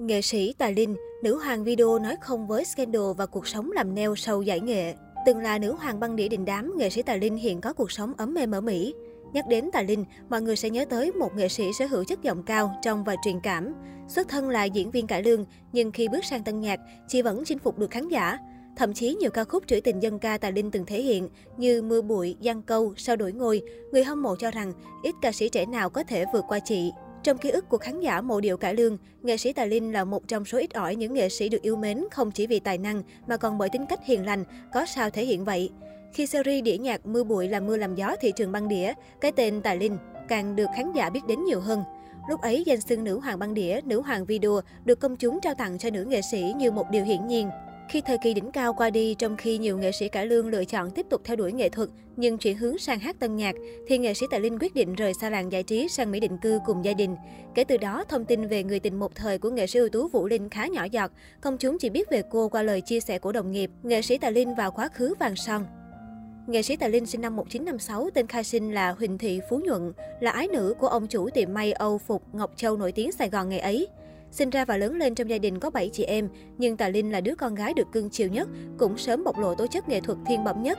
Nghệ sĩ Tài Linh, nữ hoàng video nói không với scandal và cuộc sống làm neo sâu giải nghệ. Từng là nữ hoàng băng đĩa đình đám, nghệ sĩ Tài Linh hiện có cuộc sống ấm êm ở Mỹ. Nhắc đến Tài Linh, mọi người sẽ nhớ tới một nghệ sĩ sở hữu chất giọng cao, trong và truyền cảm. Xuất thân là diễn viên cải lương, nhưng khi bước sang tân nhạc, chị vẫn chinh phục được khán giả. Thậm chí nhiều ca khúc trữ tình dân ca Tài Linh từng thể hiện như Mưa bụi, Giang câu, Sao đổi ngôi, người hâm mộ cho rằng ít ca sĩ trẻ nào có thể vượt qua chị. Trong ký ức của khán giả mộ điệu cải lương, nghệ sĩ Tài Linh là một trong số ít ỏi những nghệ sĩ được yêu mến không chỉ vì tài năng mà còn bởi tính cách hiền lành, có sao thể hiện vậy. Khi series đĩa nhạc Mưa bụi làm mưa làm gió thị trường băng đĩa, cái tên Tài Linh càng được khán giả biết đến nhiều hơn. Lúc ấy, danh xưng nữ hoàng băng đĩa, nữ hoàng video được công chúng trao tặng cho nữ nghệ sĩ như một điều hiển nhiên. Khi thời kỳ đỉnh cao qua đi, trong khi nhiều nghệ sĩ cải lương lựa chọn tiếp tục theo đuổi nghệ thuật nhưng chuyển hướng sang hát tân nhạc, thì nghệ sĩ Tài Linh quyết định rời xa làng giải trí sang Mỹ định cư cùng gia đình. Kể từ đó, thông tin về người tình một thời của nghệ sĩ ưu tú Vũ Linh khá nhỏ giọt, công chúng chỉ biết về cô qua lời chia sẻ của đồng nghiệp. Nghệ sĩ Tài Linh vào quá khứ vàng son, Nghệ sĩ Tài Linh sinh năm 1956, tên khai sinh là Huỳnh Thị Phú Nhuận, là ái nữ của ông chủ tiệm may Âu Phục Ngọc Châu nổi tiếng Sài Gòn ngày ấy. Sinh ra và lớn lên trong gia đình có 7 chị em, nhưng Tài Linh là đứa con gái được cưng chiều nhất, cũng sớm bộc lộ tố chất nghệ thuật thiên bẩm nhất.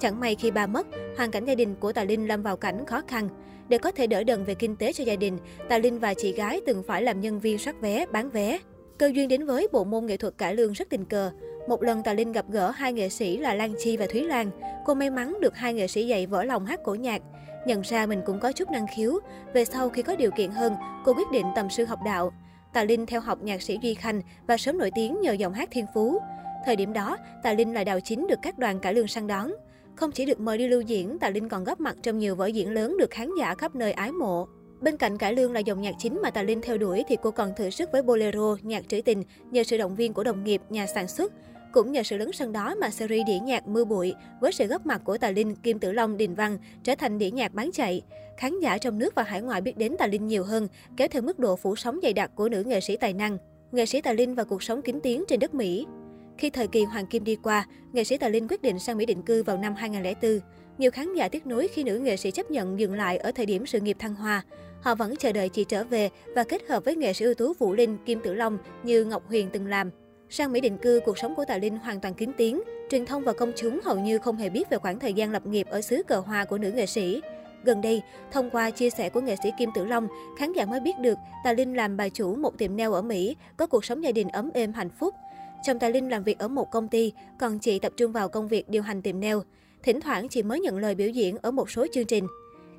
Chẳng may khi ba mất, hoàn cảnh gia đình của Tài Linh lâm vào cảnh khó khăn. Để có thể đỡ đần về kinh tế cho gia đình, Tài Linh và chị gái từng phải làm nhân viên soát vé, bán vé. Cơ duyên đến với bộ môn nghệ thuật cải lương rất tình cờ. Một lần Tài Linh gặp gỡ hai nghệ sĩ là Lan Chi và Thúy Lan. Cô may mắn được hai nghệ sĩ dạy vỡ lòng hát cổ nhạc. Nhận ra mình cũng có chút năng khiếu. Về sau khi có điều kiện hơn, cô quyết định tầm sư học đạo. Tà Linh theo học nhạc sĩ Duy Khanh và sớm nổi tiếng nhờ giọng hát thiên phú. Thời điểm đó, Tà Linh là đạo chính được các đoàn cải lương săn đón. Không chỉ được mời đi lưu diễn, Tà Linh còn góp mặt trong nhiều vở diễn lớn được khán giả khắp nơi ái mộ. Bên cạnh cải lương là dòng nhạc chính mà Tà Linh theo đuổi thì cô còn thử sức với bolero, nhạc trữ tình nhờ sự động viên của đồng nghiệp, nhà sản xuất. Cũng nhờ sự lớn sân đó mà series đĩa nhạc Mưa bụi với sự góp mặt của Tài Linh, Kim Tử Long, Đình Văn trở thành đĩa nhạc bán chạy. Khán giả trong nước và hải ngoại biết đến Tài Linh nhiều hơn, kéo theo mức độ phủ sóng dày đặc của nữ nghệ sĩ tài năng. Nghệ sĩ Tài Linh và cuộc sống kính tiếng trên đất Mỹ. Khi thời kỳ Hoàng Kim đi qua, nghệ sĩ Tài Linh quyết định sang Mỹ định cư vào năm 2004. Nhiều khán giả tiếc nuối khi nữ nghệ sĩ chấp nhận dừng lại ở thời điểm sự nghiệp thăng hoa. Họ vẫn chờ đợi chị trở về và kết hợp với nghệ sĩ ưu tú Vũ Linh, Kim Tử Long như Ngọc Huyền từng làm. Sang Mỹ định cư, cuộc sống của Tà Linh hoàn toàn kín tiếng. Truyền thông và công chúng hầu như không hề biết về khoảng thời gian lập nghiệp ở xứ cờ hoa của nữ nghệ sĩ. Gần đây, thông qua chia sẻ của nghệ sĩ Kim Tử Long, khán giả mới biết được Tà Linh làm bà chủ một tiệm nail ở Mỹ, có cuộc sống gia đình ấm êm hạnh phúc. Chồng Tà Linh làm việc ở một công ty, còn chị tập trung vào công việc điều hành tiệm nail. Thỉnh thoảng chị mới nhận lời biểu diễn ở một số chương trình.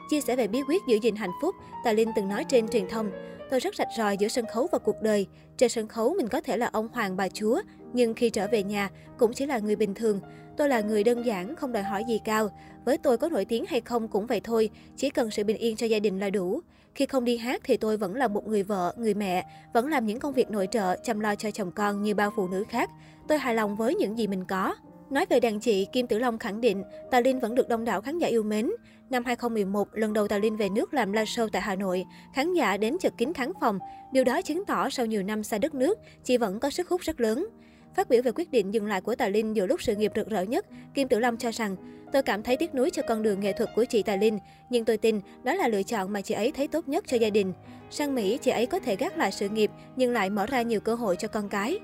Chia sẻ về bí quyết giữ gìn hạnh phúc, Tà Linh từng nói trên truyền thông, tôi rất rạch ròi giữa sân khấu và cuộc đời. Trên sân khấu mình có thể là ông hoàng bà chúa, nhưng khi trở về nhà cũng chỉ là người bình thường. Tôi là người đơn giản, không đòi hỏi gì cao. Với tôi có nổi tiếng hay không cũng vậy thôi, chỉ cần sự bình yên cho gia đình là đủ. Khi không đi hát thì tôi vẫn là một người vợ, người mẹ, vẫn làm những công việc nội trợ, chăm lo cho chồng con như bao phụ nữ khác. Tôi hài lòng với những gì mình có. Nói về đàn chị, Kim Tử Long khẳng định Tài Linh vẫn được đông đảo khán giả yêu mến. Năm 2011, lần đầu Tài Linh về nước làm live show tại Hà Nội, khán giả đến chật kín khán phòng. Điều đó chứng tỏ sau nhiều năm xa đất nước, chị vẫn có sức hút rất lớn. Phát biểu về quyết định dừng lại của Tài Linh giữa lúc sự nghiệp rực rỡ nhất, Kim Tử Long cho rằng, tôi cảm thấy tiếc nuối cho con đường nghệ thuật của chị Tài Linh, nhưng tôi tin đó là lựa chọn mà chị ấy thấy tốt nhất cho gia đình. Sang Mỹ, chị ấy có thể gác lại sự nghiệp, nhưng lại mở ra nhiều cơ hội cho con cái.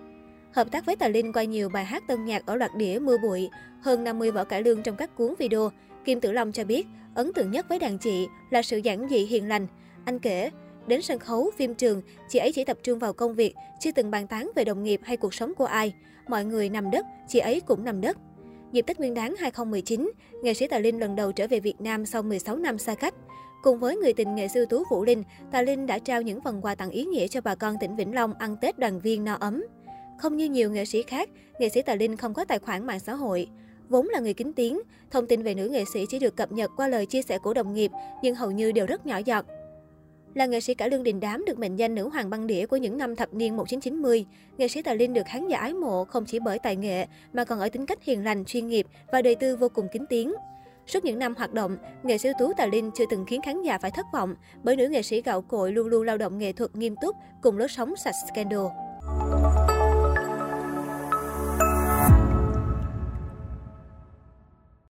Hợp tác với Tài Linh qua nhiều bài hát tân nhạc ở loạt đĩa Mưa bụi, hơn 50 vở cải lương trong các cuốn video. Kim Tử Long cho biết, ấn tượng nhất với đàn chị là sự giản dị hiền lành. Anh kể, đến sân khấu, phim trường, chị ấy chỉ tập trung vào công việc, chưa từng bàn tán về đồng nghiệp hay cuộc sống của ai. Mọi người nằm đất, chị ấy cũng nằm đất. Dịp Tết Nguyên đán 2019, nghệ sĩ Tài Linh lần đầu trở về Việt Nam sau 16 năm xa cách. Cùng với người tình nghệ sư Tú Vũ Linh, Tài Linh đã trao những phần quà tặng ý nghĩa cho bà con tỉnh Vĩnh Long ăn Tết đoàn viên no ấm. Không như nhiều nghệ sĩ khác, nghệ sĩ Tài Linh không có tài khoản mạng xã hội. Vốn là người kính tiếng, thông tin về nữ nghệ sĩ chỉ được cập nhật qua lời chia sẻ của đồng nghiệp, nhưng hầu như đều rất nhỏ giọt. Là nghệ sĩ cả lương đình đám được mệnh danh nữ hoàng băng đĩa của những năm thập niên 1990, nghệ sĩ Tài Linh được khán giả ái mộ không chỉ bởi tài nghệ mà còn ở tính cách hiền lành, chuyên nghiệp và đời tư vô cùng kính tiếng. Suốt những năm hoạt động, nghệ sĩ tú Tài Linh chưa từng khiến khán giả phải thất vọng bởi nữ nghệ sĩ gạo cội luôn luôn lao động nghệ thuật nghiêm túc cùng lối sống sạch scandal.